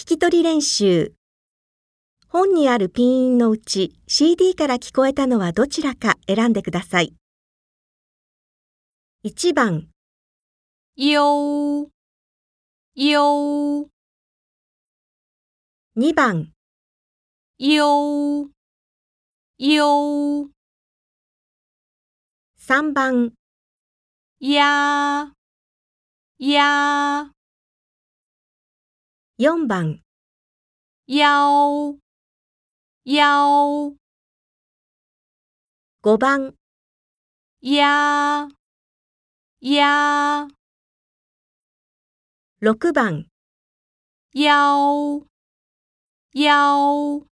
聞き取り練習。本にあるピン音のうち CD から聞こえたのはどちらか選んでください。1番、悠悠2番、悠悠3番、呀呀4番、幺幺5番、呀呀6番、幺幺